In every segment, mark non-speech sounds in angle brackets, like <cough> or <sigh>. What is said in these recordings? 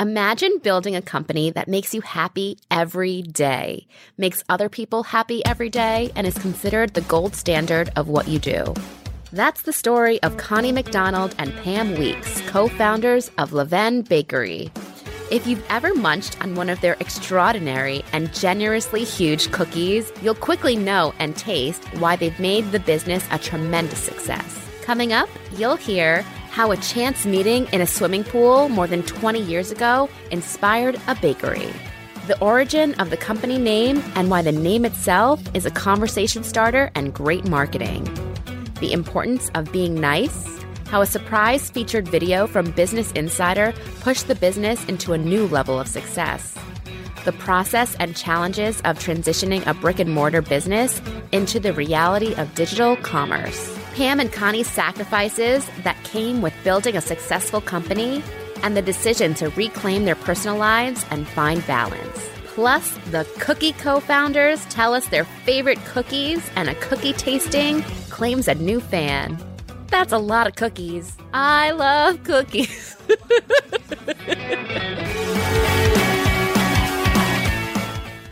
Imagine building a company that makes you happy every day, makes other people happy every day, and is considered the gold standard of what you do. That's the story of Connie McDonald and Pam Weeks, co founders of Levain Bakery. If you've ever munched on one of their extraordinary and generously huge cookies, you'll quickly know and taste why they've made the business a tremendous success. Coming up, you'll hear how a chance meeting in a swimming pool more than 20 years ago inspired a bakery. The origin of the company name and why the name itself is a conversation starter and great marketing. The importance of being nice how a surprise featured video from Business Insider pushed the business into a new level of success. The process and challenges of transitioning a brick and mortar business into the reality of digital commerce. Pam and Connie's sacrifices that came with building a successful company and the decision to reclaim their personal lives and find balance. Plus, the cookie co founders tell us their favorite cookies, and a cookie tasting claims a new fan. That's a lot of cookies. I love cookies. <laughs>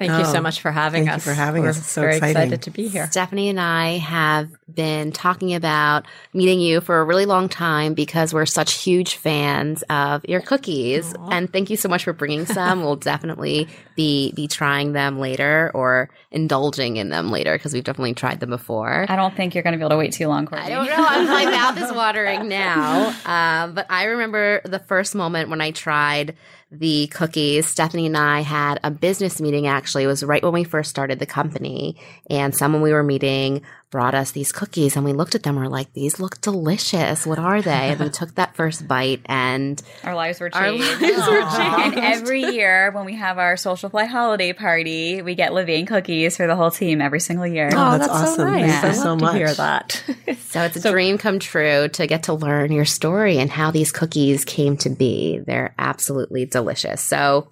Thank oh, you so oh, much for having thank us. you for having We're us. It's so very exciting. excited to be here. Stephanie and I have been talking about meeting you for a really long time because we're such huge fans of your cookies. Aww. And thank you so much for bringing some. we'll <laughs> definitely be be trying them later or indulging in them later because we've definitely tried them before. I don't think you're going to be able to wait too long. Courtney. I don't know. I'm, my mouth is <laughs> watering now. Um, but I remember the first moment when I tried the cookies. Stephanie and I had a business meeting actually. It was right when we first started the company and someone we were meeting brought us these cookies and we looked at them we're like, these look delicious. What are they? And we <laughs> took that first bite and our lives were changed. Our lives were changed. And <laughs> every year when we have our Socialfly holiday party, we get Levain cookies for the whole team every single year. Oh, oh that's, that's, awesome. So nice. Thank you so much. to hear that. <laughs> so it's a so, dream come true to get to learn your story and how these cookies came to be. They're absolutely delicious. So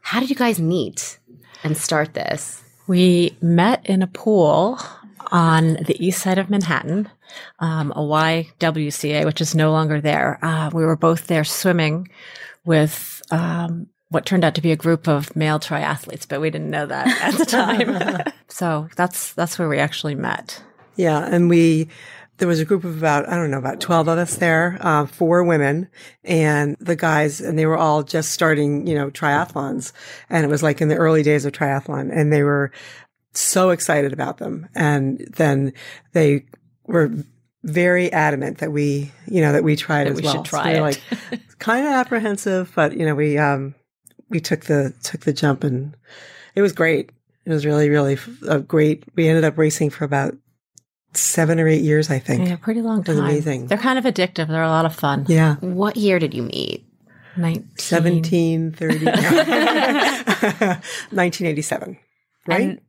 how did you guys meet and start this? We met in a pool on the east side of Manhattan, um, a YWCA, which is no longer there. Uh, we were both there swimming with um, what turned out to be a group of male triathletes, but we didn't know that at the time. <laughs> so that's that's where we actually met. Yeah, and we there was a group of about, I don't know, about 12 of us there, uh, four women and the guys, and they were all just starting, you know, triathlons. And it was like in the early days of triathlon and they were so excited about them. And then they were very adamant that we, you know, that we tried that as we well. Should try so we it. like <laughs> kind of apprehensive, but you know, we, um, we took the, took the jump and it was great. It was really, really a great. We ended up racing for about seven or eight years, I think. Yeah, pretty long time. Amazing. They're kind of addictive. They're a lot of fun. Yeah. What year did you meet? 19. 1730. 1987. <laughs> <laughs> Right? And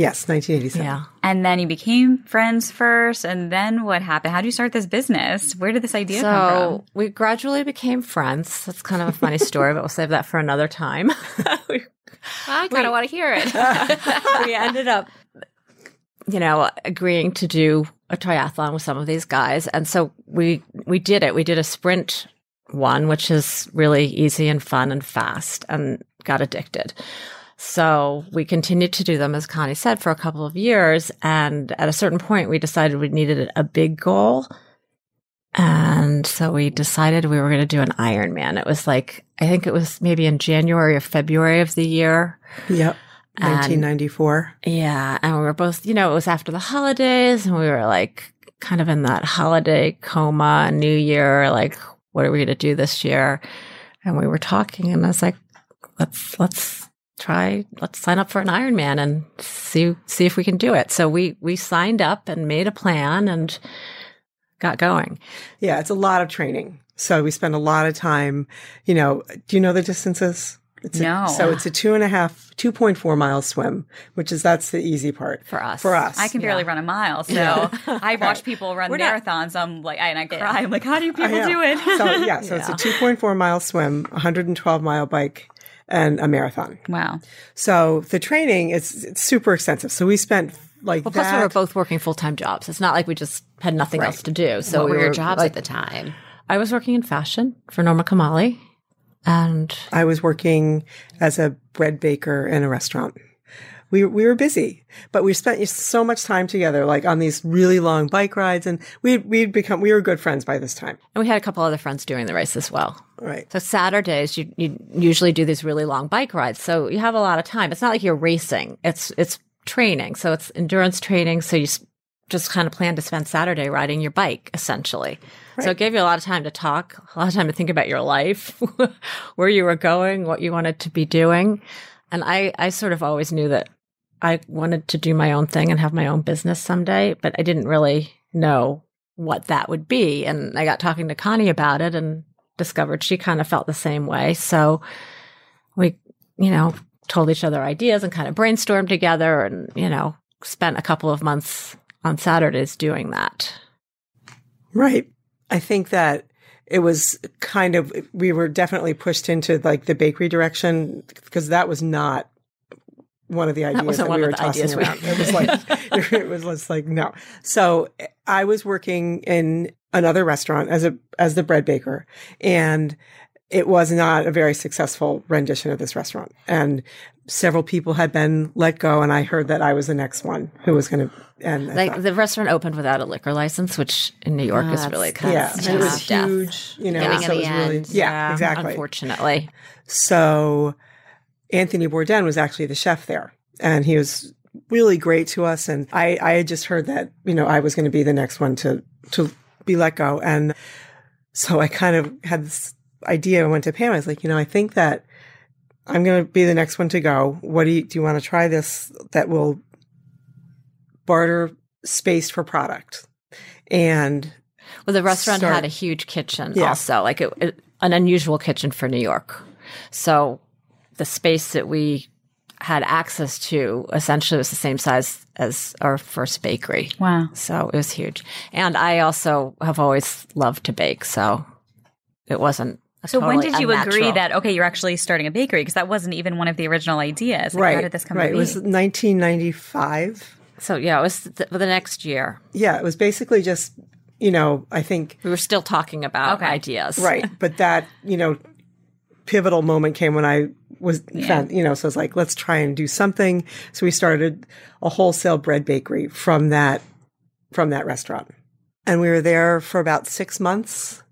Yes, 1987. Yeah. And then you became friends first. And then what happened? How did you start this business? Where did this idea so come from? we gradually became friends. That's kind of a funny story, but we'll save that for another time. <laughs> we, I kind of want to hear it. <laughs> we ended up, you know, agreeing to do a triathlon with some of these guys. And so we, we did it. We did a sprint one, which is really easy and fun and fast and got addicted. So we continued to do them, as Connie said, for a couple of years. And at a certain point, we decided we needed a big goal. And so we decided we were going to do an Ironman. It was like, I think it was maybe in January or February of the year. Yep. 1994. And, yeah. And we were both, you know, it was after the holidays and we were like kind of in that holiday coma, New Year, like, what are we going to do this year? And we were talking and I was like, let's, let's, try let's sign up for an Ironman and see see if we can do it. So we we signed up and made a plan and got going. Yeah, it's a lot of training. So we spend a lot of time, you know, do you know the distances? It's a- No. so it's a two and a half, 2.4 mile swim, which is, that's the easy part. For us. For us. I can barely run a mile, so <laughs> I watch people run not- marathons. I'm like, I, and I cry. I'm like, how do people do it? So yeah, so it's a <laughs> 2.4 mile swim, 112 mile bike, and a marathon. wow. So the training is it's super extensive. So we spent like Well, plus that. we were both working full time jobs. It's not like we just had nothing else to do. So what we were your jobs like, at the time? I was working in fashion for Norma Kamali, and I was working as a bread baker in a restaurant. We we were busy, but we spent so much time together, like on these really long bike rides, and we we'd become we were good friends by this time. and we had a couple other friends doing the race as well. Right. So Saturdays, you, you usually do these really long bike rides. So you have a lot of time. It's not like you're racing. It's, it's training. So it's endurance training. So you just kind of plan to spend Saturday riding your bike essentially. So it gave you a lot of time to talk, a lot of time to think about your life, <laughs> where you were going, what you wanted to be doing. And I, I sort of always knew that I wanted to do my own thing and have my own business someday, but I didn't really know what that would be. And I got talking to Connie about it and discovered she kind of felt the same way. So we, you know, told each other ideas and kind of brainstormed together and, you know, spent a couple of months on Saturdays doing that. Right. I think that it was kind of we were definitely pushed into like the bakery direction because that was not one of the ideas that, wasn't we were the tossing around. it was like <laughs> it was just like no. So I was working in another restaurant as a as the bread baker, and it was not a very successful rendition of this restaurant. And several people had been let go, and I heard that I was the next one who was going to. And I Like thought, the restaurant opened without a liquor license, which in New York is really kind yeah, of and it was just death. huge. You know, Beginning so it was the really end. yeah, exactly. Unfortunately. So Anthony Bourdain was actually the chef there and he was really great to us. And I, I had just heard that, you know, I was going to be the next one to, to be let go. And so I kind of had this idea. I went to Pam. I was like, you know, I think that I'm going to be the next one to go. What do you, do you want to try this that will barter space for product? And Well, the restaurant Start- had a huge kitchen Yeah. also, like it, it- an unusual kitchen for New York. So the space that we had access to essentially was the same size as our first bakery. Wow. So it was huge. And I also have always loved to bake. So it wasn't. a So when did you agree that okay, you're actually starting a bakery? Because that wasn't even one of the original ideas. Like, right. How did this come right. to It was 1995. So yeah, it was th- the next year. Yeah. It was basically just, you know, I think We were still talking about Okay. ideas. Right. But that, you know, pivotal moment came when I was found, you know, so it's like, let's try and do something. So we started a wholesale bread bakery from that, from that restaurant. And we were there for about six months.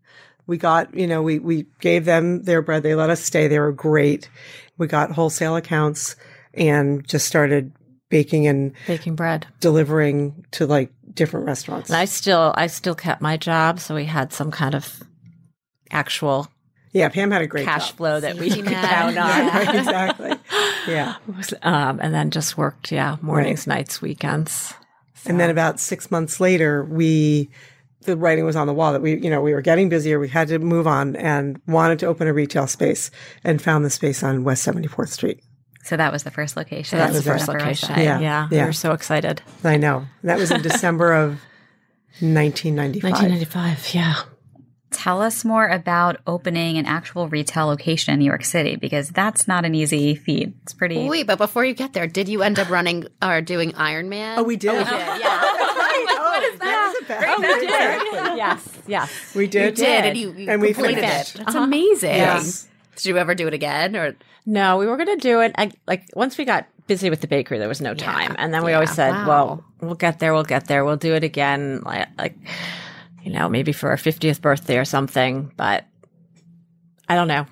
We got, you know, we, we gave them their bread. They let us stay. They were great. We got wholesale accounts and just started baking and Baking bread. delivering to like different restaurants. And I still, I still kept my job. So we had some kind of actual Yeah. Pam had a great cash job. flow that we Safety could net. count on. Right, exactly. Yeah. um, and then just worked, yeah, mornings, nights, weekends. And then about six months later, we, the writing was on the wall that we, you know, we were getting busier. We had to move on and wanted to open a retail space and found the space on West 74th Street. so that was the first location. That's the was first location. Side. Yeah. Yeah. We were so excited. I know. That was in <laughs> December of 1995. 1995. Yeah. Tell us more about opening an actual retail location in New York City because that's not an easy feat. It's pretty. Wait, but before you get there, did you end up <laughs> running or doing Iron Man? Oh, we did. Oh, yeah. <laughs> what is oh, that? Oh, we did. <laughs> yes. Yes. We did. did, and you, you And we completed finished. it. That's amazing. Yes. Did you ever do it again, or No, we were going to do it. I, like once we got busy with the bakery, there was no time, and then we always said, Wow. "Well, we'll get there. We'll get there. We'll do it again." Like, like you know, maybe for our fiftieth birthday or something. But I don't know.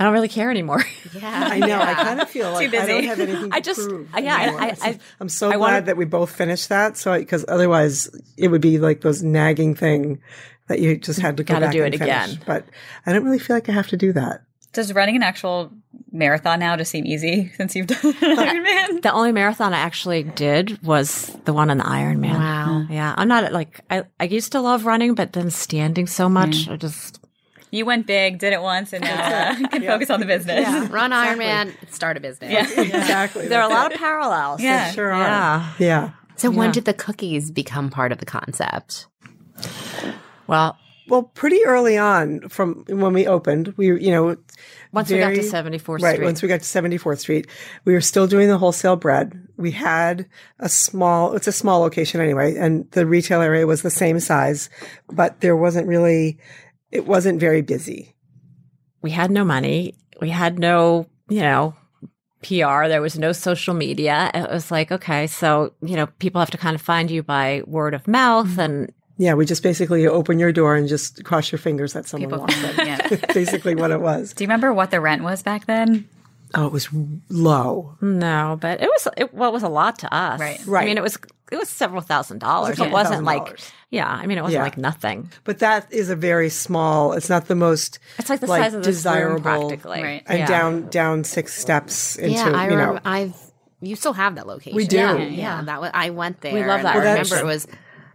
I don't really care anymore. <laughs> yeah? <laughs> I know. I kind of feel like I busy. don't have anything to I just- prove. yeah, I- anymore. I- I- am so I glad wanna- that we both finished that. So, because otherwise it would be like those nagging thing that you just had to go Gotta back do and it finish. again. But I don't really feel like I have to do that. Does running an actual marathon now just seem easy <laughs> since you've done Iron Man? the only marathon I actually did was the one on the Ironman. Wow. Yeah, I'm not like I. I used to love running, but then standing so much, I just You went big, did it once, and now uh, <laughs> can focus on the business. <laughs> Run Ironman, start a business. exactly. There are a lot of parallels. Yeah. Sure are. Yeah. Yeah. So when did the cookies become part of the concept? Well, Well, pretty early on from when we opened, we, you know, once we got to very- 74th right, Street. once we got to 74th Street, we were still doing the wholesale bread. We had a small, it's a small location anyway, and the retail area was the same size, but there wasn't really, it wasn't very busy. we had no money. We had no, you know, PR. There was no social media. It was like, okay, so, you know, people have to kind of find you by word of mouth mm-hmm. and Yeah, we just basically open your door and just cross your fingers that someone People walks <laughs> in. yeah. <laughs> basically what it was. Do you remember what the rent was back then? Oh, it was low. no, but it was, it, well, it was a lot to us. Right. Right. I mean, it was, it was several thousand dollars. couple It wasn't thousand like, dollars. yeah, I mean, it wasn't Yeah. like nothing. But that is a very small, it's not the most It's like the size of this room desirable practically. Right. and Yeah. down down six steps into yeah, I you know remember. I've you still have that location. We do. Yeah, Yeah, yeah. That was, I went there. We love and that I remember it was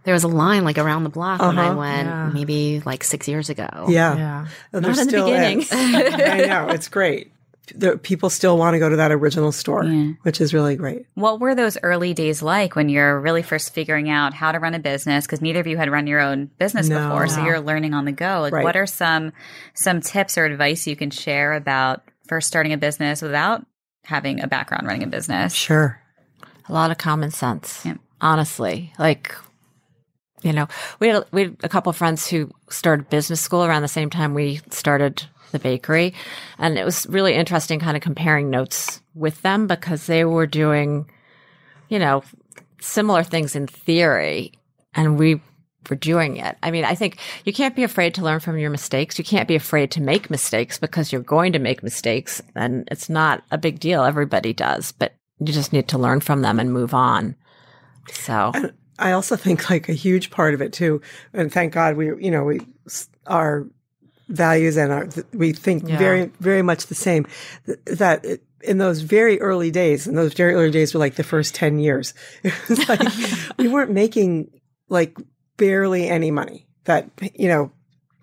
there was a line like around the block when I Uh-huh. went, Yeah. maybe like six years ago. yeah, Yeah. And Not there in the beginning. I know it's great. The, people still want to go to that original store, Yeah. which is really great. What were those early days like when you're really first figuring out how to run a business? Because neither of you had run your own business No. before, so you're learning on the go. Like, Right. what are some some tips or advice you can share about first starting a business without having a background running a business? Sure. a lot of common sense. Yeah. Honestly, like you know, we had a, we had a couple of friends who started business school around the same time we started the bakery, and it was really interesting, kind of comparing notes with them because they were doing, you know, similar things in theory, and we were doing it. I mean, I think you can't be afraid to learn from your mistakes. You can't be afraid to make mistakes because you're going to make mistakes, and it's not a big deal. Everybody does, but you just need to learn from them and move on. So, I also think like a huge part of it too, and thank God we, you know, we our values and our we think Yeah. very very much the same. That it, in those very early days, and those very early days were like the first ten years. <laughs> It was like <laughs> we weren't making like barely any money. That you know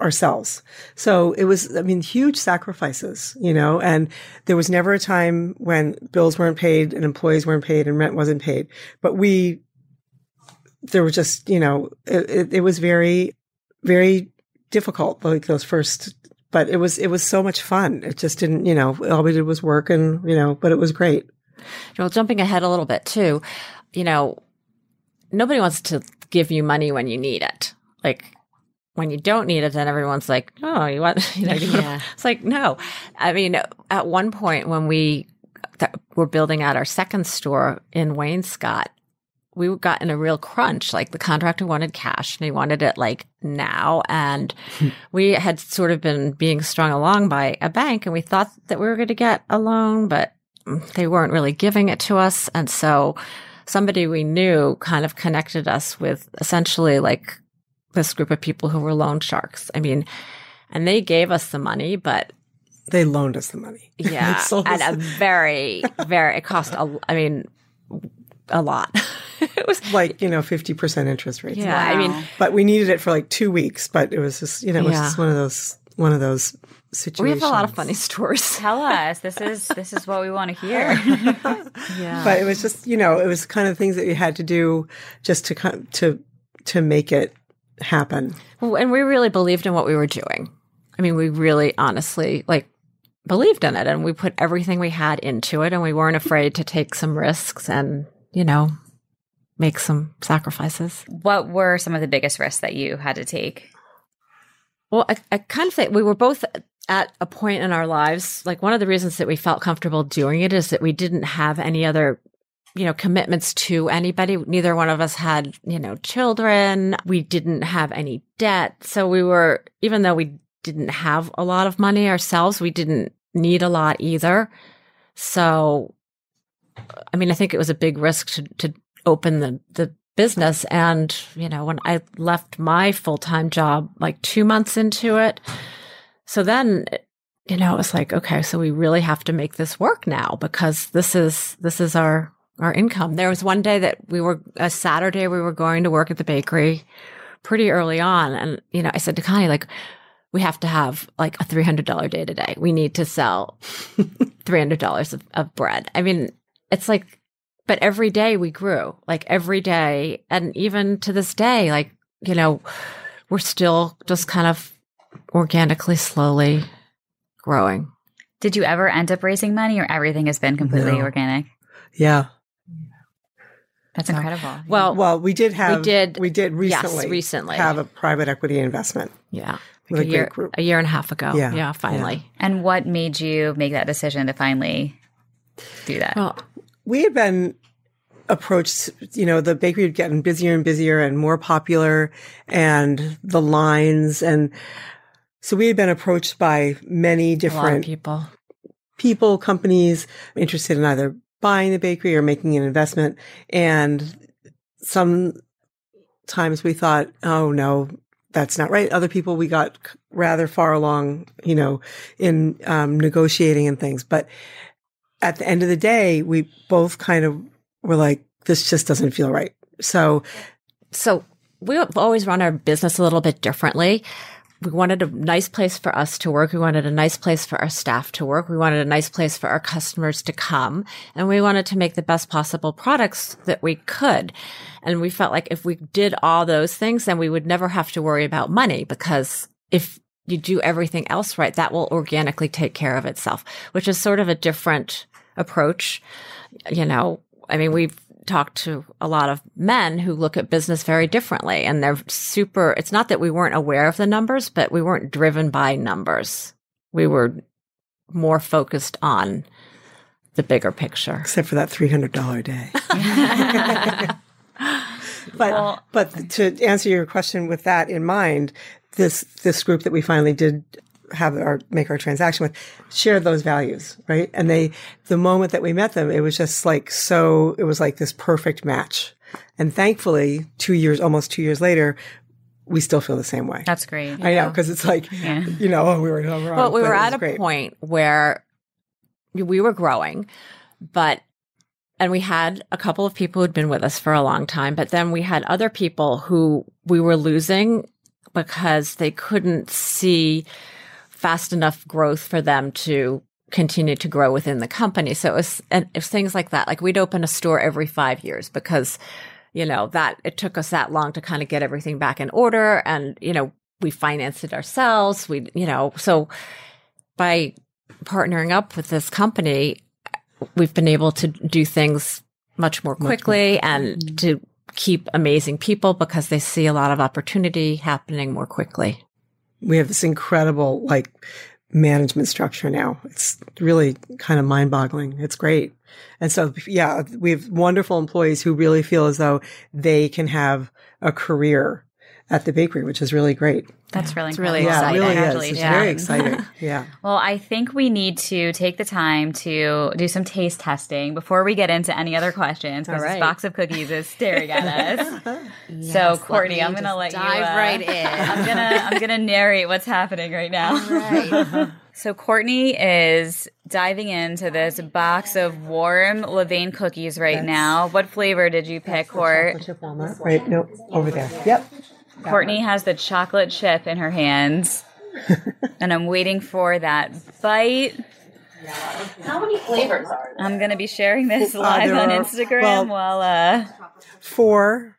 ourselves. So it was, I mean, huge sacrifices, you know, and there was never a time when bills weren't paid and employees weren't paid and rent wasn't paid. But we, there was just, you know, it, it, it was very, very difficult, like those first, but it was, it was so much fun. It just didn't, you know, all we did was work and, you know, but it was great. well, jumping ahead a little bit too, you know, nobody wants to give you money when you need it. Like, when you don't need it, then everyone's like, "Oh, you want?" <laughs> You know, you Yeah. want <laughs> it's like, no. I mean, at one point when we th- were building out our second store in Wainscott, we got in a real crunch. Like the contractor wanted cash and he wanted it like now, and <laughs> we had sort of been being strung along by a bank, and we thought that we were going to get a loan, but they weren't really giving it to us, and so somebody we knew kind of connected us with essentially like this group of people who were loan sharks. I mean, and they gave us the money, but They loaned us the money. <laughs> yeah, at a very, <laughs> very, it cost a, I mean, a lot. <laughs> it was, like, you know, 50% interest rates. yeah, I mean, But we needed it for like two weeks, but it was just, you know, it was Yeah. just one of those, one of those situations. we have a lot of funny stories. <laughs> Tell us. This is this is what we want to hear. <laughs> Yeah. but it was just you know it was kind of things that you had to do just to kind to to make it happen Well, and we really believed in what we were doing. I mean, we really honestly like believed in it and we put everything we had into it and we weren't afraid to take some risks and, you know, make some sacrifices. what were some of the biggest risks that you had to take? Well, I, I kind of think we were both at a point in our lives. Like one of the reasons that we felt comfortable doing it is that we didn't have any other, you know, commitments to anybody. Neither one of us had, you know, children. We didn't have any debt. So we were, even though we didn't have a lot of money ourselves, we didn't need a lot either. So, I mean, I think it was a big risk to, to open the, the business. And, you know, when I left my full time job like two months into it, so then, you know, it was like, okay, so we really have to make this work now because this is, this is our, our income. There was one day that we were, a Saturday, we were going to work at the bakery pretty early on. And, you know, I said to Connie, like, we have to have like a $300 day today. We need to sell $300 of, of bread. I mean, it's like, but every day we grew, like every day. And even to this day, like, you know, we're still just kind of organically, slowly growing. Did you ever end up raising money or everything has been completely No. organic? Yeah. That's So- incredible. Well, Well, we did have we did- we did yes, recently recently. have a private equity investment. yeah. Like a a year, group. a year and a half ago. Yeah. Yeah. finally. and what made you make that decision to finally do that? Well, we had been approached, you know, the bakery had gotten busier and busier and more popular and the lines. And so we had been approached by many a lot of different people. people, companies interested in either buying the bakery or making an investment. And sometimes we thought, oh no, that's not right. Other people, we got rather far along, you know, in um, negotiating and things. But at the end of the day, we both kind of were like, this just doesn't feel right. So So we've always run our business a little bit differently. We wanted a nice place for us to work. We wanted a nice place for our staff to work. We wanted a nice place for our customers to come. And we wanted to make the best possible products that we could. And we felt like if we did all those things, then we would never have to worry about money because if you do everything else right, that will organically take care of itself, which is sort of a different approach. You know, I mean, we've talked to a lot of men who look at business very differently and they're super, it's not that we weren't aware of the numbers, but we weren't driven by numbers. We were more focused on the bigger picture. except for that three hundred dollar day. <laughs> <laughs> but but to answer your question with that in mind, this this group that we finally did have our make our transaction with shared those values, right? And they the moment that we met them, it was just like so it was like this perfect match. And thankfully, two years almost two years later, we still feel the same way. That's great. I know because it's like you know oh, we were wrong, Well, we but were at a great. point where we were growing, but and we had a couple of people who'd been with us for a long time, but then we had other people who we were losing because they couldn't see fast enough growth for them to continue to grow within the company. So it was, and it was things like that. Like we'd open a store every five years because, you know, that it took us that long to kind of get everything back in order. And, you know, we financed it ourselves. We, you know, so by partnering up with this company, we've been able to do things much more quickly and mm-hmm. to keep amazing people because they see a lot of opportunity happening more quickly. We have this incredible like management structure now. It's really kind of mind boggling. It's great. And so, yeah, we have wonderful employees who really feel as though they can have a career at the bakery, which is really great. That's really It's really incredible. Yeah, it really is. Congratulations. It's very exciting. <laughs> Yeah. Well, I think we need to take the time to do some taste testing before we get into any other questions because All right. this box of cookies is staring at us. <laughs> so, Courtney, I'm going to let you dive uh, right <laughs> in. I'm gonna I'm gonna narrate what's happening right now. so Courtney is diving into this box of warm Levain cookies right now. What flavor did you pick, Court? Chip walnut. Right. No, over there. Yep. Courtney has the chocolate chip in her hands. <laughs> and I'm waiting for that bite. How many flavors are there? I'm gonna be sharing this live Uh, there on are- Instagram well- while uh Four.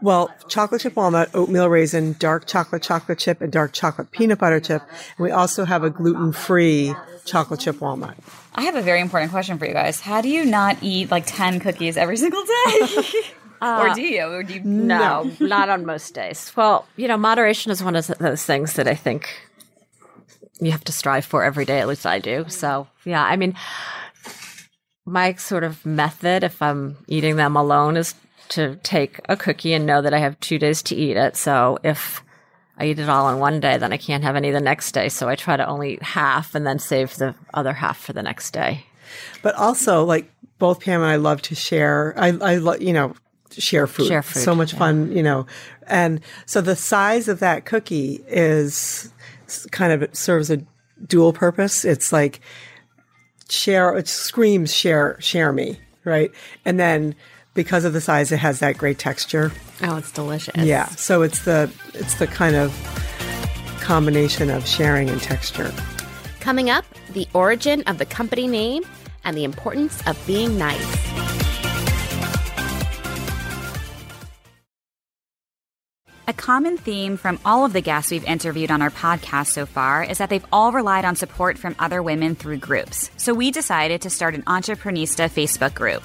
Well, chocolate chip walnut, oatmeal raisin, dark chocolate chocolate chip, and dark chocolate peanut butter chip. And we also have a gluten free chocolate chip walnut. I have a very important question for you guys. How do you not eat like 10 cookies every single day? <laughs> <laughs> or uh, do you? Or do you No, not on most days. Well, you know, moderation is one of those things that I think you have to strive for every day. At least I do. So, yeah, I mean, my sort of method, if I'm eating them alone, is to take a cookie and know that I have two days to eat it. So if I eat it all in one day, then I can't have any the next day. So I try to only eat half and then save the other half for the next day. But also, like both Pam and I love to share. I, I lo- you know, share food. Share food, So much fun, you know. And so the size of that cookie is kind of serves a dual purpose. It's like share. It screams share, share me, right? And then because of the size, it has that great texture. Oh, it's delicious. Yeah. So it's the it's the kind of combination of sharing and texture. Coming up, the origin of the company name and the importance of being nice. A common theme from all of the guests we've interviewed on our podcast so far is that they've all relied on support from other women through groups. So we decided to start an Entreprenista Facebook group.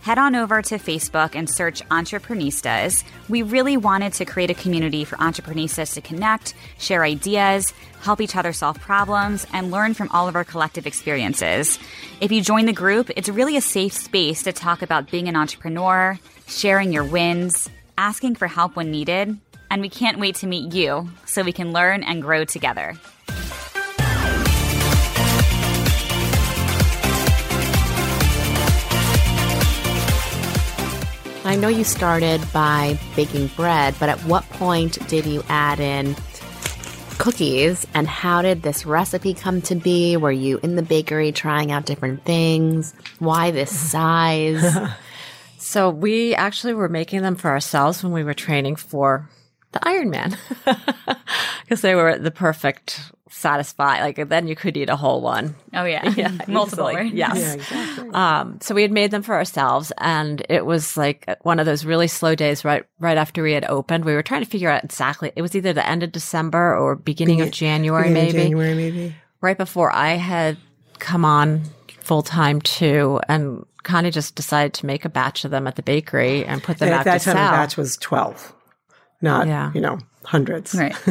Head on over to Facebook and search Entreprenistas. We really wanted to create a community for entreprenistas to connect, share ideas, help each other solve problems, and learn from all of our collective experiences. If you join the group, it's really a safe space to talk about being an entrepreneur, sharing your wins, asking for help when needed, and we can't wait to meet you so we can learn and grow together. I know you started by baking bread, but at what point did you add in cookies and how did this recipe come to be? Were you in the bakery trying out different things? Why this <laughs> size? so we actually were making them for ourselves when we were training for the Iron Man <laughs> because they were the perfect satisfy. Like then you could eat a whole one. Oh yeah, <laughs> yeah, <laughs> multiple. Right? Yes. Yeah, exactly. Um, so we had made them for ourselves, and it was like one of those really slow days. Right, right after we had opened, we were trying to figure out exactly. It was either the end of December or beginning of January, beginning maybe. January, maybe. Right before I had come on full time too, and kind of just decided to make a batch of them at the bakery and put them and out at that to time, sell. the batch was twelve, not Yeah. you know hundreds. Right. <laughs>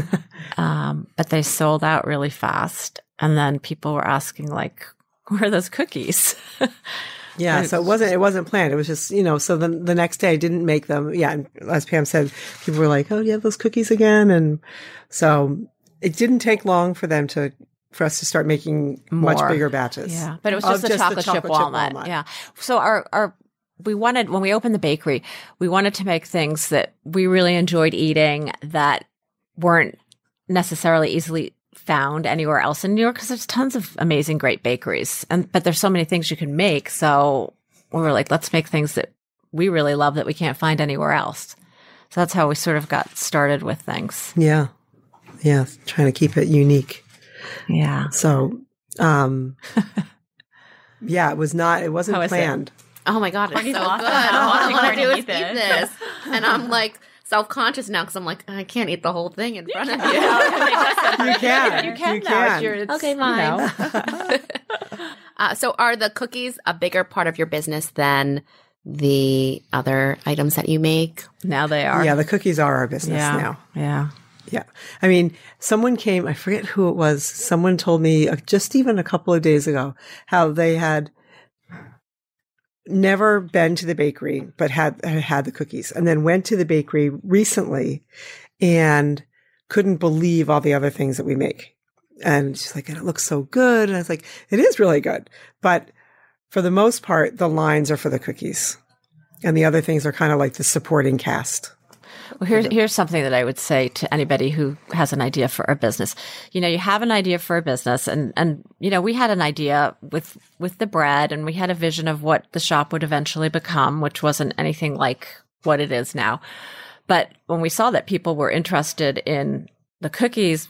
Um, but they sold out really fast. And then people were asking, like, <laughs> where are those cookies? <laughs> Yeah, so it wasn't it wasn't planned. It was just you know. So then the next day I didn't make them. Yeah, and as Pam said, people were like, "Oh, you have those cookies again," and so it didn't take long for them to for us to start making much bigger batches. Yeah, but it was of just the chocolate, chip, walnut. Yeah. So our our we wanted when we opened the bakery, we wanted to make things that we really enjoyed eating that weren't necessarily easily found anywhere else in New York because there's tons of amazing great bakeries and but there's so many things you can make so we were like let's make things that we really love that we can't find anywhere else so that's how we sort of got started with things yeah, yeah. Trying to keep it unique. yeah So, um, <laughs> yeah, it was not. It wasn't is it? Planned. Oh my god, it's so good. <laughs> All I'm I watching want to do is eat eat this. this, <laughs> and I'm like self conscious now because I'm like I can't eat the whole thing in front of you. <laughs> You can. you can You now can. it's your, it's, Okay, you fine. know. Uh, so, are the cookies a bigger part of your business than the other items that you make? now they are Yeah, the cookies are our business yeah now. yeah Yeah. I mean, someone came, I forget who it was. Someone told me uh, just even a couple of days ago how they had never been to the bakery, but had, had the cookies and then went to the bakery recently and couldn't believe all the other things that we make. And she's like, and it looks so good. And I was like, it is really good. But for the most part, the lines are for the cookies. And the other things are kind of like the supporting cast. Well, here's here's something that I would say to anybody who has an idea for a business. You know, you have an idea for a business, and and you know, we had an idea with with the bread, and we had a vision of what the shop would eventually become, which wasn't anything like what it is now. But when we saw that people were interested in the cookies,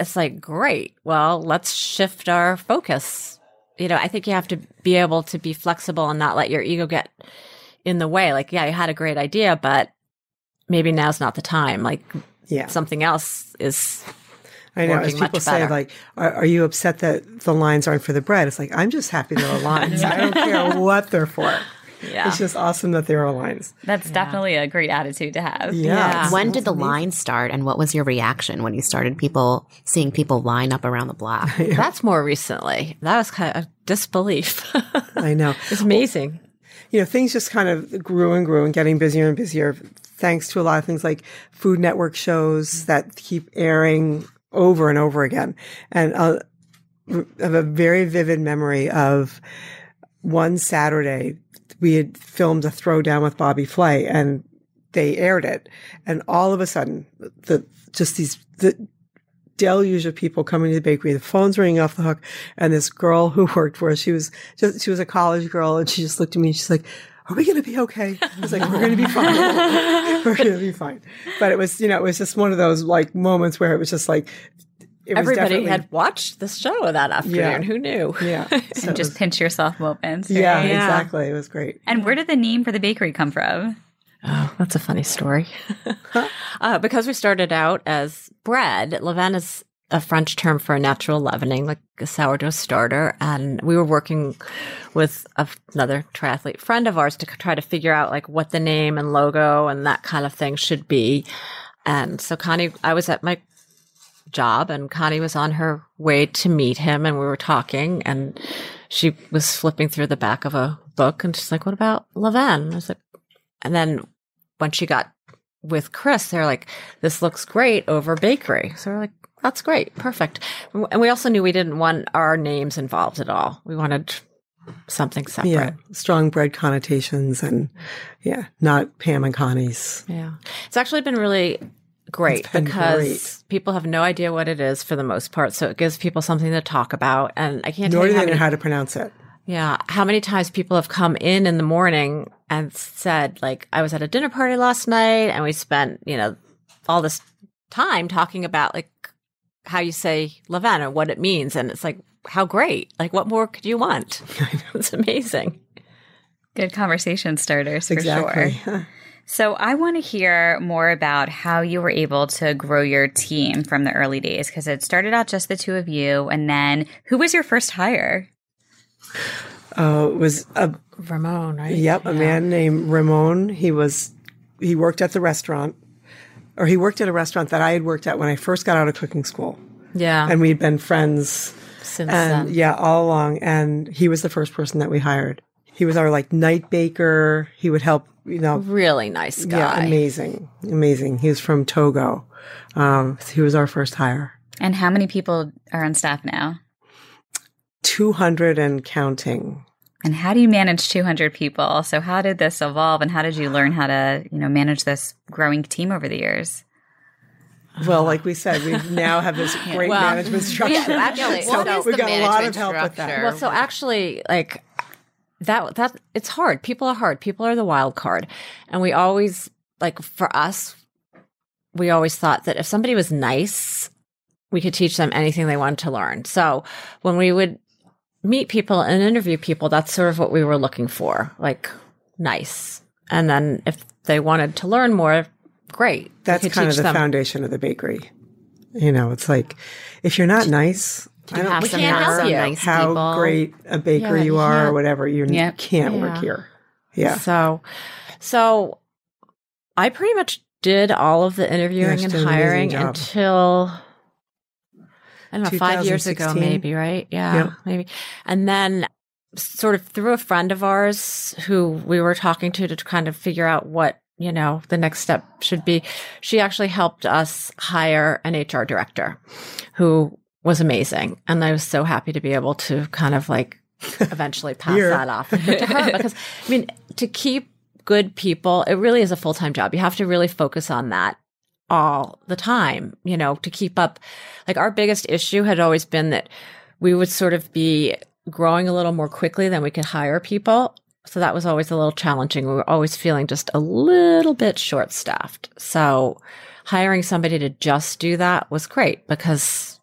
it's like great. Well, let's shift our focus. You know, I think you have to be able to be flexible and not let your ego get in the way. Like, yeah, you had a great idea, but maybe now's not the time. Like Yeah. something else is I know. As people say, better. like, are, are you upset that the lines aren't for the bread? It's like, I'm just happy there are <laughs> lines. I don't care what they're for. yeah. It's just awesome that there are lines. That's definitely a great attitude to have. Yeah. Yeah. When did the line start, and what was your reaction when you started people seeing people line up around the block? <laughs> That's more recently. That was kind of disbelief. I know. <laughs> it's amazing. You know, things just kind of grew and grew and getting busier and busier thanks to a lot of things like Food Network shows that keep airing over and over again. And I have a very vivid memory of one Saturday we had filmed a throwdown with Bobby Flay and they aired it. And all of a sudden, the just these the deluge of people coming to the bakery, the phone's ringing off the hook, and this girl who worked for us, she was just she was a college girl, and she just looked at me and she's like, Are we gonna be okay? I was like, We're gonna be fine. <laughs> We're gonna be fine. But it was, you know, it was just one of those like moments where it was just like everybody had watched the show that afternoon. Yeah. Who knew? Yeah. <laughs> So and just was- pinch yourself moments. yeah, right? Yeah. exactly. It was great. And where did the name for the bakery come from? Oh, that's a funny story. <laughs> uh, because we started out as bread, levain is a French term for a natural leavening, like a sourdough starter. And we were working with another triathlete friend of ours to try to figure out like what the name and logo and that kind of thing should be. And so Connie, I was at my job and Connie was on her way to meet him and we were talking and she was flipping through the back of a book and she's like, what about levain? I was like, and then when she got with Chris, they're like, this looks great over bakery. So we're like, that's great. Perfect. And we also knew we didn't want our names involved at all. We wanted something separate. Yeah. Strong bread connotations and yeah, not Pam and Connie's. Yeah. It's actually been really great been because great. people have no idea what it is for the most part. So it gives people something to talk about. And I can't Nor do you how know many, how to pronounce it. yeah, how many times people have come in in the morning and said, like, I was at a dinner party last night and we spent, you know, all this time talking about like how you say levain or what it means. And it's like, how great. Like, what more could you want? <laughs> it's amazing. Good conversation starters for Exactly. sure. <laughs> So I want to hear more about how you were able to grow your team from the early days because it started out just the two of you, and then who was your first hire? Oh, it was a Ramon, right? Yep, a man named Ramon. He was he worked at the restaurant, or he worked at a restaurant that I had worked at when I first got out of cooking school, Yeah. and we'd been friends. since And then. yeah, all along. And he was the first person that we hired. He was our like night baker. He would help, you know. Really nice guy. Yeah, amazing, amazing. He was from Togo. Um, he was our first hire. And how many people are on staff now? Two hundred and counting. And how do you manage 200 people? So how did this evolve and how did you learn how to, you know, manage this growing team over the years? Well, like we said, we now have this <laughs> great Well, management structure. actually, so what is we the got a lot of management help with that. Well, so actually, like that, that it's hard. People are hard. People are the wild card. And we always, like for us, we always thought that if somebody was nice, we could teach them anything they wanted to learn. So when we would meet people and interview people, that's sort of what we were looking for, like nice. And then if they wanted to learn more, great. That's kind of the them. foundation of the bakery. You know, it's like if you're not nice, I don't we some can't help you. nice how people. great a baker Yeah, you you are or whatever. You Yeah. can't work here. Yeah. So, so I pretty much did all of the interviewing she and did an hiring until I don't know, five years ago, maybe, right? Yeah, Yep. maybe. And then, sort of through a friend of ours who we were talking to to kind of figure out what you know the next step should be, she actually helped us hire an HR director who was amazing, and I was so happy to be able to kind of like <laughs> eventually pass that off <laughs> to her because I mean to keep good people, it really is a full time job. You have to really focus on that all the time, you know, to keep up. Like our biggest issue had always been that we would sort of be growing a little more quickly than we could hire people. So that was always a little challenging. We were always feeling just a little bit short staffed. So hiring somebody to just do that was great because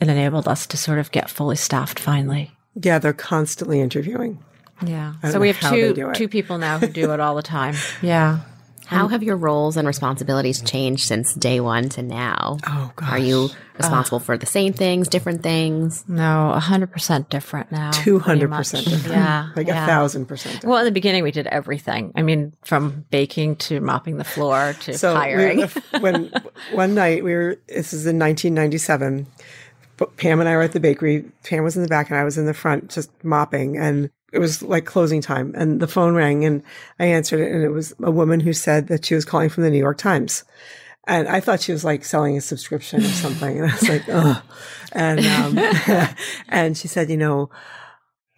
it enabled us to sort of get fully staffed finally. Yeah, they're constantly interviewing. Yeah. So we have two two people now who do it all the time. <laughs> Yeah. How um, have your roles and responsibilities changed since day one to now? Oh gosh. Are you uh, responsible for the same things, different things? No, hundred percent different now. two pretty hundred much. percent different? Yeah. <laughs> Like yeah. a thousand percent. different. Well, in the beginning, we did everything. I mean, from baking to mopping the floor to So we- hiring. when <laughs> one night we were, this is in 1997. Pam and I were at the bakery. Pam was in the back and I was in the front, just mopping. And it was like closing time. And the phone rang, and I answered it, and it was a woman who said that she was calling from the New York Times. And I thought she was like selling a subscription or something. And I was like, oh. And um, <laughs> and she said, you know,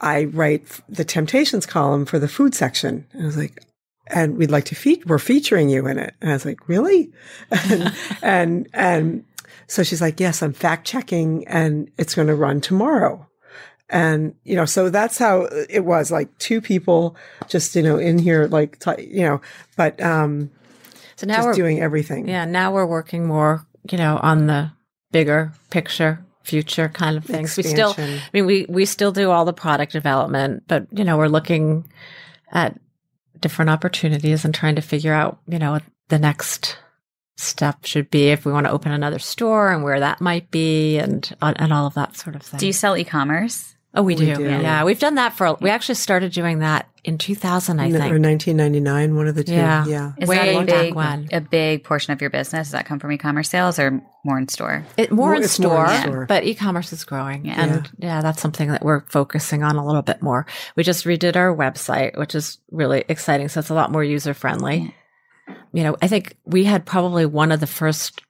I write the Temptations column for the food section. And I was like, and we'd like to feature, we're featuring you in it. And I was like, really? <laughs> And, and, and so she's like, yes, I'm fact checking and it's going to run tomorrow. And, you know, so that's how it was like two people just, you know, in here, like, t- you know, but, um, so now just we're doing everything. yeah. Now we're working more, you know, on the bigger picture future kind of things. We still, I mean, we, we still do all the product development, but you know, we're looking at different opportunities and trying to figure out, you know, what the next step should be if we want to open another store and where that might be and, and all of that sort of thing. Do you sell e-commerce? Oh, we, do. do. Yeah. We've done that for, A, we actually started doing that in 2000, I N- think. or 1999, one of the two. Yeah. Yeah. Is Way that a back big, when. a big portion of your business? Does that come from e-commerce sales or more in store? It, more, More- in it's more store, in store. but e-commerce is growing. Yeah. And yeah. that's something that we're focusing on a little bit more. We just redid our website, which is really exciting. So it's a lot more user friendly. You know, I think we had probably one of the first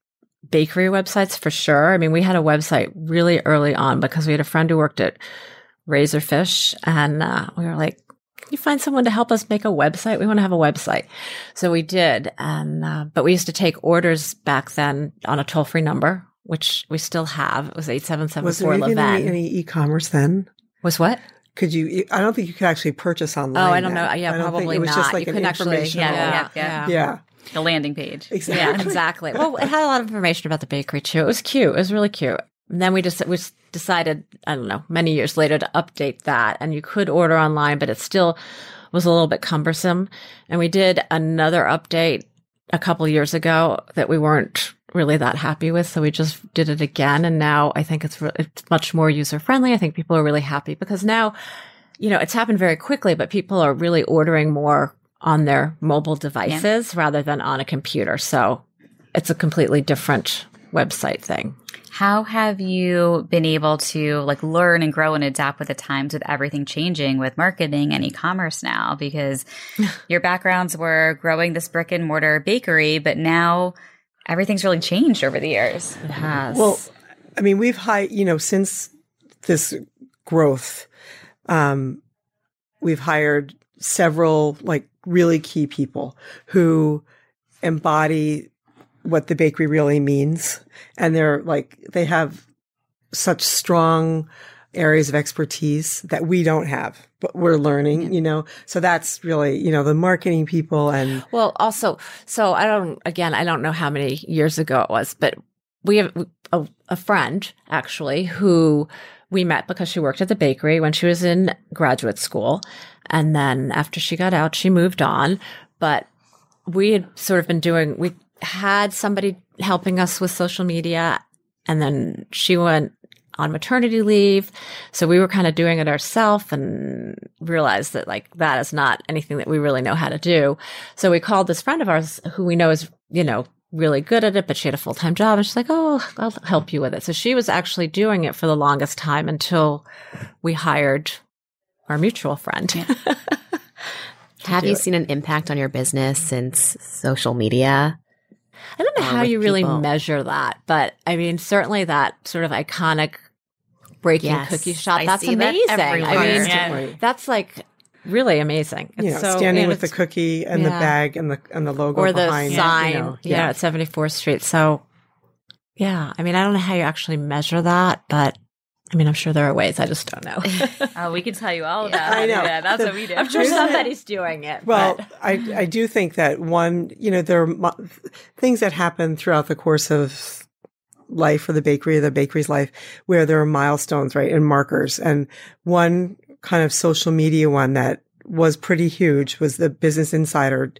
bakery websites for sure. I mean, we had a website really early on because we had a friend who worked at Razorfish and uh, we were like, can you find someone to help us make a website? We want to have a website. So we did. And, uh, but we used to take orders back then on a toll free number, which we still have. It was Was 8774 there even any, any e-commerce then? was what? Could you? I don't think you could actually purchase online. Oh, I don't then. know. Yeah, I don't probably It was not. just like you an can actually, informational. yeah, yeah, yeah. yeah. The landing page. Exactly. Yeah, exactly. Well, it had a lot of information about the bakery too. It was cute. It was really cute. And then we just we s- decided, I don't know, many years later to update that. And you could order online, but it still was a little bit cumbersome. And we did another update a couple years ago that we weren't really that happy with. So we just did it again. And now I think it's, re- it's much more user friendly. I think people are really happy because now, you know, it's happened very quickly, but people are really ordering more on their mobile devices rather than on a computer. So it's a completely different website thing. How have you been able to like learn and grow and adapt with the times with everything changing with marketing and e-commerce now? Because <laughs> your backgrounds were growing this brick and mortar bakery, but now everything's really changed over the years. It has. Well, I mean, we've high, you know, since this growth, um, we've hired several like really key people who embody what the bakery really means. And they're like, they have such strong areas of expertise that we don't have, but we're learning, you know? So that's really, you know, the marketing people and Well, also, so I don't, again, I don't know how many years ago it was, but we have a, a friend actually who we met because she worked at the bakery when she was in graduate school. And then after she got out, she moved on. But we had sort of been doing, we had somebody helping us with social media. And then she went on maternity leave. So we were kind of doing it ourselves and realized that like that is not anything that we really know how to do. So we called this friend of ours who we know is, you know, really good at it, but she had a full time job and she's like, Oh, I'll help you with it. So she was actually doing it for the longest time until we hired our mutual friend. <laughs> Have you seen an impact on your business since social media? I don't know uh, how with you really measure that, but I mean, certainly that sort of iconic breaking Yes, cookie shot. I that's see that amazing. I mean, Yeah. That's like really amazing. you know, so- standing and with the cookie and the bag and the and the logo or the behind, sign, You know, yeah, at 74th Street. So, yeah, I mean, I don't know how you actually measure that, but I mean, I'm sure there are ways. I just don't know. Oh, <laughs> <laughs> we can tell you all about I how to know. that. That's The- what we do. I'm sure Isn't it- somebody's doing it. Well, but- I I do think that one, you know, there are mo- things that happen throughout the course of life for the bakery, the bakery's life, where there are milestones, right, and markers. And one kind of social media one that was pretty huge was the Business Insider.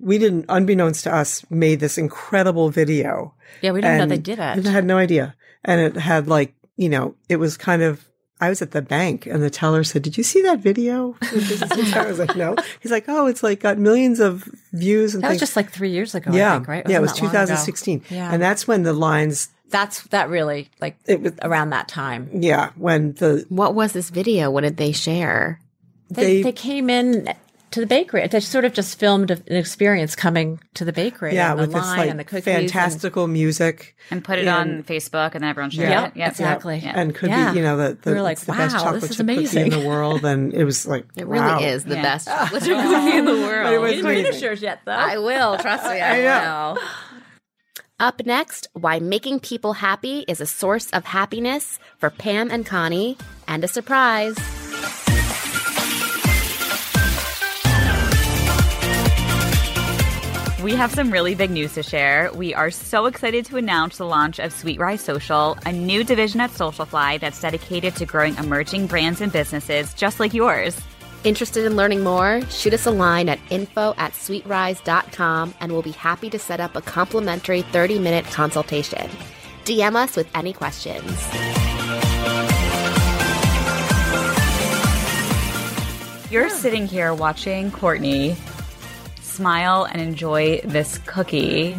We didn't, unbeknownst to us, made this incredible video. yeah, we didn't know they did I it. had no idea. And it had like, you know, it was kind of, I was at the bank and the teller said, Did you see that video? The Business Insider? I was like, No. He's like, Oh, it's like got millions of views and That was just like three years ago, yeah. I think, right? yeah, it was Wasn't that long ago? 2016. Yeah. And that's when the lines, That's that really like it was, around that time. yeah, when the, What was this video? What did they share? They, They- they came in to the bakery. They sort of just filmed an experience coming to the bakery. yeah, and the with this line like and the cookies. and- fantastical music. and put it on Facebook, and then everyone shared Yep, it. Yep. exactly. Yeah. And could Yeah. be, you know, the, the, We were like, it's the best wow, chocolate this is chip cookie in the world. And it was like, It really wow. is the Yeah. best <laughs> chocolate chip cookie in the world. But it was You didn't amazing. finish yours yet, though. I will. Trust me, <laughs> I, I know. will. Up next, why making people happy is a source of happiness for Pam and Connie, and a surprise. We have some really big news to share. We are so excited to announce the launch of Sweet Rise Social, a new division at Socialfly that's dedicated to growing emerging brands and businesses just like yours. Interested in learning more? Shoot us a line at info at sweetrise.com and we'll be happy to set up a complimentary 30 minute consultation. DM us with any questions. You're sitting here watching Courtney smile and enjoy this cookie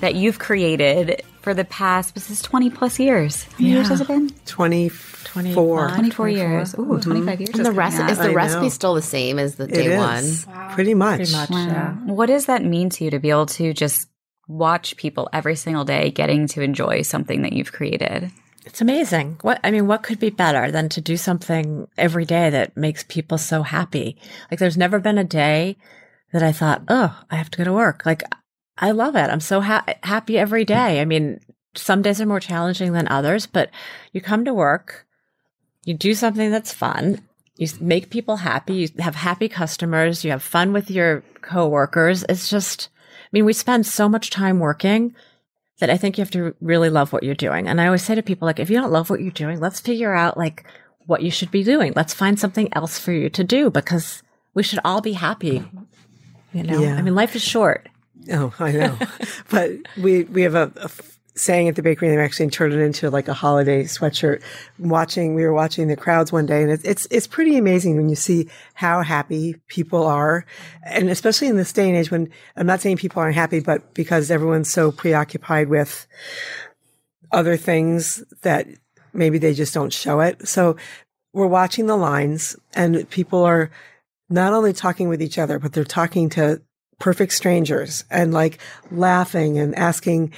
that you've created for the past, this is 20 plus years. How many years has it been? 24. 24 years. Ooh, 25 mm-hmm. years. And the is rest is the I recipe know. still the same as the day is. one? Pretty much. Pretty much. Yeah. What does that mean to you to be able to just watch people every single day getting to enjoy something that you've created? It's amazing. What I mean, what could be better than to do something every day that makes people so happy? Like there's never been a day that I thought, "Oh, I have to go to work." Like I love it. I'm so ha- happy every mm. day. I mean, some days are more challenging than others, but you come to work, you do something that's fun, you make people happy, you have happy customers, you have fun with your coworkers. It's just I mean, we spend so much time working that I think you have to really love what you're doing. And I always say to people, like, if you don't love what you're doing, let's figure out like what you should be doing. Let's find something else for you to do because we should all be happy. Mm. You know, Yeah. I mean, life is short. Oh, I know. <laughs> but we we have a, saying at the bakery, and they actually turned it into like a holiday sweatshirt. Watching, we were watching the crowds one day, and it's it's it's pretty amazing when you see how happy people are, and especially in this day and age when I'm not saying people aren't happy, but because everyone's so preoccupied with other things that maybe they just don't show it. So we're watching the lines, and people are not only talking with each other, but they're talking to perfect strangers and like laughing and asking,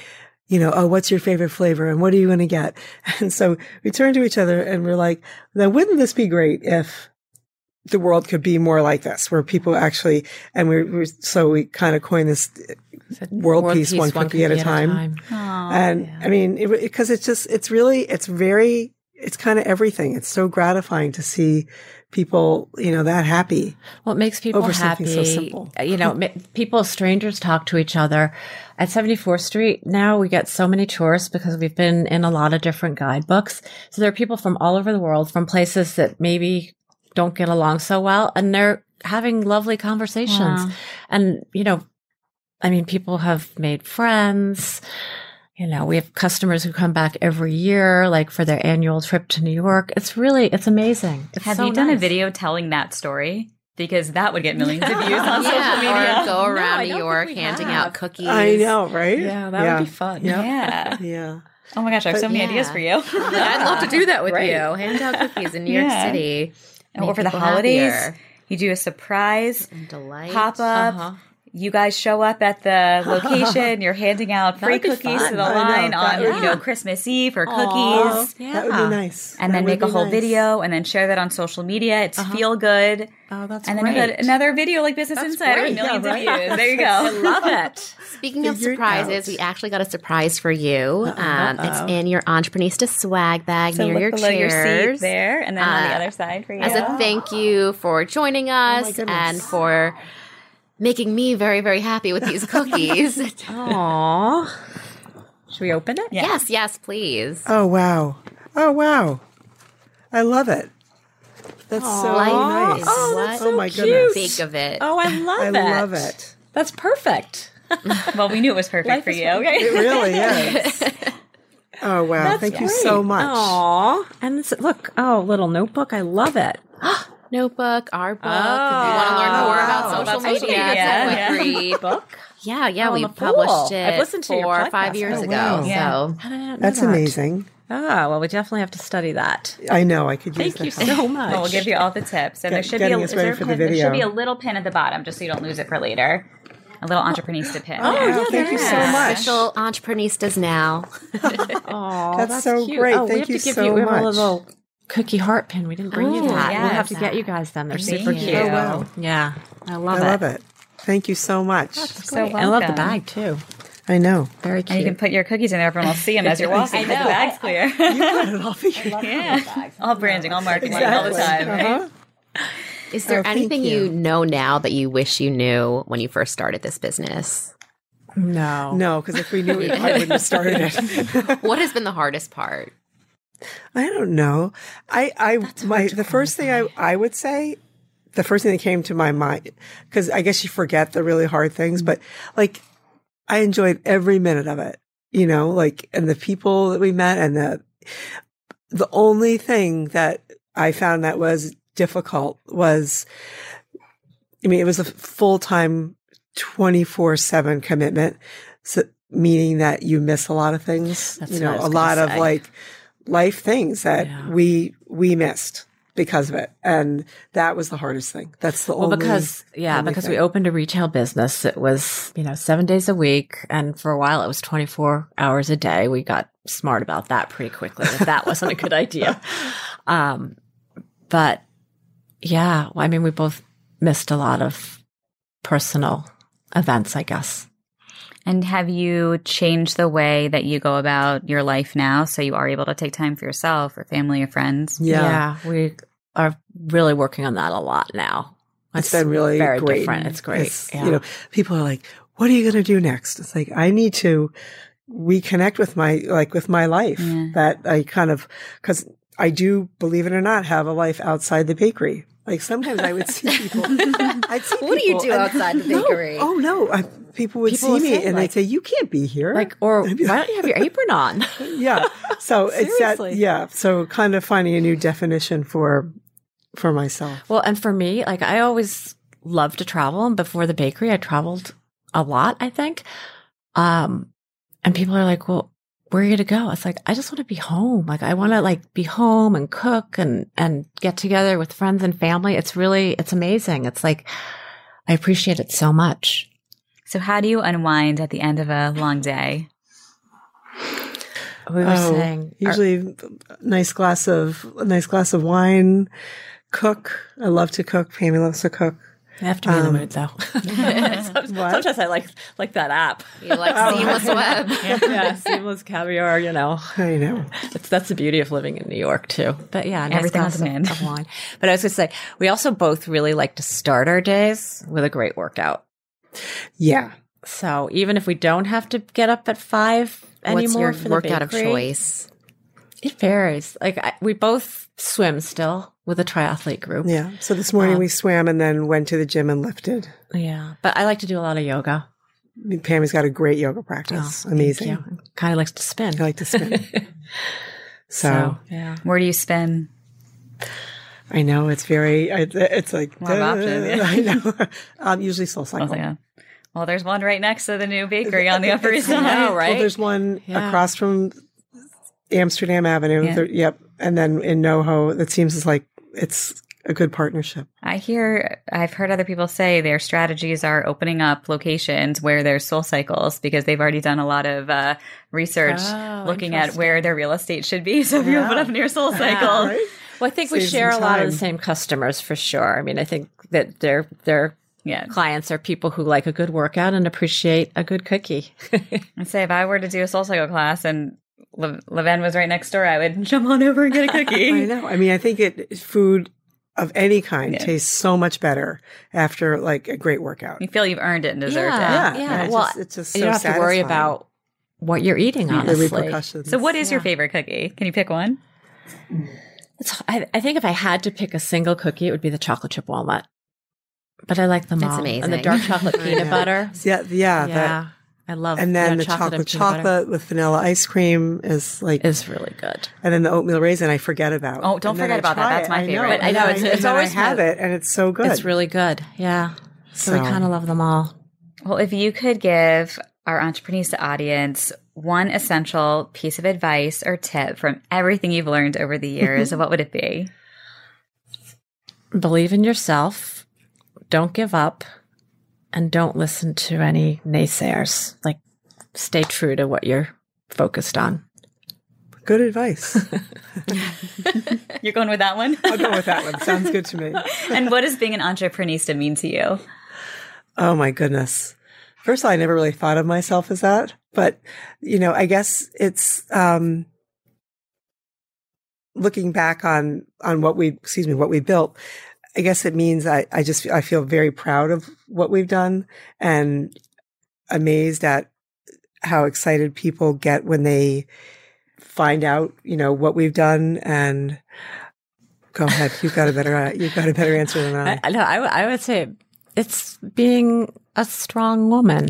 you know, oh, what's your favorite flavor and what are you going to get? <laughs> And so we turn to each other and we're like, then wouldn't this be great if the world could be more like this, where people actually, and we're, we're so we kind of coined this world, peace, one cookie, at a time. And I mean, because it's just, it's really, it's very, it's kind of everything. It's so gratifying to see people, you know, that happy. What makes people Over happy? something so simple. Uh, you know, people, strangers talk to each other. At 74th Street, now we get so many tourists because we've been in a lot of different guidebooks. So there are people from all over the world, from places that maybe don't get along so well, and they're having lovely conversations. Wow. And, you know, I mean, people have made friends. You know, we have customers who come back every year, like for their annual trip to New York. It's really, it's amazing. It's Have so you done a video telling that story? Because that would get millions of <laughs> views on social media. or go around I New York handing have. out cookies. I know, right? Yeah, that would be fun. Yeah. Yeah. <laughs> Yeah. Oh my gosh, I have so many yeah. ideas for you. <laughs> I'd love to do that with Great. you. Hand out cookies in New Yeah. York City. or for the holidays, happier. you do a surprise And delight. pop up. Uh-huh. You guys show up at the <laughs> location. You're handing out free cookies to the I know, line on, would you know, Christmas Eve for Aw. cookies. Yeah. That would be nice. And That then make a whole nice. video and then share that on social media. It's feel good. Oh, that's and then great. another, another video like Business That's Insider with great. millions Yeah, of views. There you <laughs> go. I go. love it. <laughs> Speaking of surprises, out. we actually got a surprise for you. Um, it's in your Entreprenista swag bag So near look your below your chairs. seat there, and then on the Uh, other side for you. As a thank you for joining us goodness. and for making me very, very happy with these cookies. <laughs> Aw. Should we open it? Yeah. Yes, yes, please. Oh wow! Oh wow! I love it. That's so nice. is Oh, what that's Oh my so goodness. think of it. Oh, I love I it. I love it. That's perfect. <laughs> well, we knew it was perfect Life for you. Okay. It really is. <laughs> Oh wow! Thank you so much. Aw. And this, look, oh, little notebook. I love it. <gasps> <gasps> Notebook, our book. if you want to learn more about wow. social About social media, media, it's a <laughs> yeah. read. Book. Yeah, yeah, Oh, we I'm published it I've listened to your four or five years Oh, ago. Yeah. So How did I not know That's that? amazing. Ah, well, we definitely have to study that. I know. I could use Thank you that. help. so <laughs> much. Well, we'll give you all the tips, and there should be a, getting is us ready there the there should be a little pin at the bottom, just so you don't lose it for later. A little Entreprenista pin. Oh, there. yeah, thank you so much. official Entreprenistas now. <laughs> Aw, That's so cute. great. Oh, we Thank have you to give so you we have a much. Little cookie heart pin. We didn't bring you Oh, that. We'll yes. have to get you guys them. They're Thank super you. cute. Oh wow! Yeah, I love I it. I love it. Thank you so much. So I love the bag too. I know. Very cute. And you can put your cookies in there, everyone will see them as you're walking. <laughs> I know. The bag's clear. You got it all figured out. <laughs> yeah. All branding, all marketing, all the time. Uh-huh. <laughs> Is there Oh, anything you. you know now that you wish you knew when you first started this business? No. No, because if we knew it, I wouldn't have started it. what has been the hardest part? I don't know. I, I, my, the first thing I, I would say, the first thing that came to my mind, because I guess you forget the really hard things, but like, I enjoyed every minute of it, you know, like, and the people that we met and the, the only thing that I found that was difficult was, I mean, it was a full time 24 seven commitment. So, meaning that you miss a lot of things, That's you know, a lot of like life things that Yeah. we, we missed because of it. And that was the hardest thing. That's the Well, only, because yeah, only because thing. we opened a retail business. It was you know seven days a week, and for a while it was twenty four hours a day. We got smart about that pretty quickly. That that wasn't a good idea. <laughs> Um, but yeah, well, I mean, we both missed a lot of personal events, I guess. And have you changed the way that you go about your life now so you are able to take time for yourself or family or friends? yeah. we are really working on that a lot now. It's been really very great. different. It's great. It's, yeah. You know, people are like, what are you going to do next? It's like, I need to reconnect with my, like with my life Yeah. that I kind of, cause I do, believe it or not, have a life outside the bakery. Like sometimes I would see <laughs> people. I'd see What do you do and- outside the <laughs> No. bakery? oh no! I, people would People see me say, and like- they'd say, "You can't be here." like, or why don't you have your apron on? <laughs> yeah. So it's that. Yeah. So kind of finding a new definition for for myself. Well, and for me, like I always loved to travel, and before the bakery, I traveled a lot. I think, um, and people are like, "Well, where are you to go?" It's like I just want to be home. Like I want to like be home and cook and and get together with friends and family. It's really it's amazing. It's like I appreciate it so much. So, how do you unwind at the end of a long day? We were Oh, saying usually a nice glass of a nice glass of wine. Cook. I love to cook. Pammy loves to cook. I have to be in the um, mood though. <laughs> <laughs> sometimes, sometimes I like like that app. You like seamless <laughs> web. yeah, seamless caviar. You know. I know. It's, that's the beauty of living in New York too. But yeah, a nice Everything on glass of- Of, wine. But I was going to say, we also both really like to start our days with a great workout. Yeah. So even if we don't have to get up at five What's anymore your for the workout of choice? It varies. Like I, we both swim still with a triathlete group. Yeah. So this morning we swam and then went to the gym and lifted. Yeah. But I like to do a lot of yoga. Pammy's got a great yoga practice. Amazing. Kind of likes to spin. I like to spin. <laughs> so, so yeah. Where do you spin? I know it's very. It's like Lot of options, yeah. <laughs> I know. um, usually Soul Oh, Cycle. yeah. Well, there's one right next to the new bakery on the <laughs> Upper East Side. know, right? Well, there's one Yeah. across from Amsterdam Avenue. Yeah. There- yep. And then in NoHo, it seems like it's a good partnership. I hear, I've heard other people say their strategies are opening up locations where there's soul cycles because they've already done a lot of uh, research Oh, looking at where their real estate should be. <laughs> So if you open up near soul cycle, Right? Well, I think we share a lot of the same customers for sure. I mean, I think that their their yeah. clients are people who like a good workout and appreciate a good cookie. <laughs> I'd say if I were to do a soul cycle class and Le- Levain was right next door, I would <laughs> jump on over and get a <laughs> cookie. I know. I mean, I think it food of any kind Yeah. tastes so much better after like a great workout. you feel you've earned it and deserved Yeah. it. yeah. It's Well, just- it's just you don't so have to worry about what you're eating. The Honestly, repercussions. So, what is your favorite cookie? Can you pick one? It's, I, I think if I had to pick a single cookie, it would be the chocolate chip walnut. But I like them That's all. And the dark chocolate <laughs> peanut butter. Yeah, yeah, Yeah, that. I love. And then yeah, the chocolate, chocolate and peanut butter chocolate with vanilla ice cream is like, is really good. and then the oatmeal raisin I forget about. Oh, don't And forget about that. That's it. my I know. favorite. But I know, And it's- then it's I always have my- it, and it's so good. It's really good. Yeah. So, we kind of love them all. Well, if you could give our entrepreneurs audience one essential piece of advice or tip from everything you've learned over the years, <laughs> what would it be? Believe in yourself. Don't give up, and don't listen to any naysayers. Like, stay true to what you're focused on. good advice. <laughs> <laughs> You're going with that one? I'll go with that one. Sounds good to me. <laughs> and what does being an Entreprenista mean to you? Oh my goodness. First of all, I never really thought of myself as that, but you know, I guess it's um looking back on on what we excuse me, what we built. I guess it means I I just I feel very proud of what we've done and amazed at how excited people get when they find out, you know, what we've done and go ahead. You've got a better, <laughs> you've got a better answer than I. I, no, I, I would say it's being a strong woman,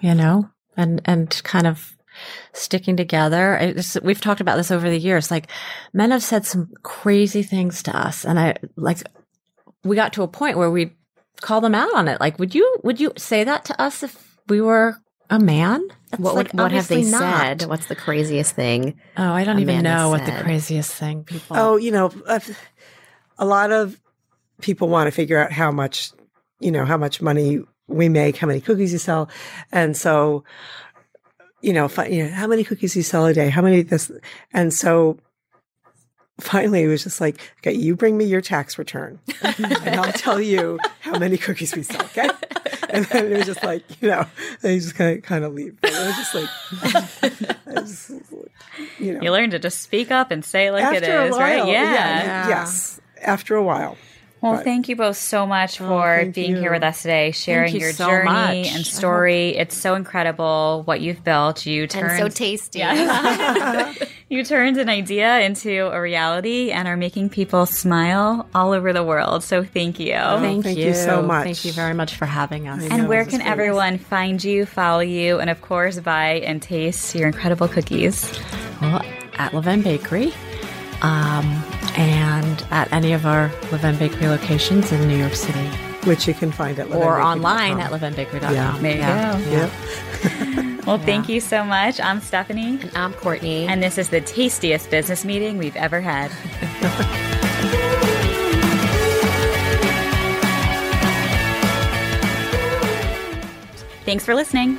you know, and, and kind of sticking together. It's, we've talked about this over the years. Like men have said some crazy things to us. And I like, we got to a point where we call them out on it. Like, would you, would you say that to us if we were a man? That's what like, what have they not. said? What's the craziest thing? Oh, I don't a even know what the craziest thing people. Oh, you know, a- a lot of people want to figure out how much, you know, how much money we make, how many cookies you sell. And so, you know, fi- you know, how many cookies you sell a day, how many this, and so finally it was just like, okay, you bring me your tax return and I'll tell you how many cookies we sell. Okay. And then it was just like, you know, they just kind of, kind of leave. But it was just like, you know, You learn to just speak up and say like it after a while, right? Yeah. Yeah. Yes. After a while. Well, But- thank you both so much oh, for thank being you. here with us today, sharing you your so journey much. and story. It's so incredible what you've built. You turned And so tasty. <laughs> <laughs> you turned an idea into a reality and are making people smile all over the world. So thank you. Oh, thank, thank you so much. Thank you very much for having us. and know, where can is everyone find you, follow you, and of course buy and taste your incredible cookies? Well, at Levain Bakery, um, and at any of our Levain Bakery locations in New York City, which you can find at or online levainbakery.com. at levainbakery.com. Yeah. There you go. Yep. <laughs> Well, thank you so much. I'm Stephanie, And I'm Courtney. and this is the tastiest business meeting we've ever had. <laughs> Thanks for listening.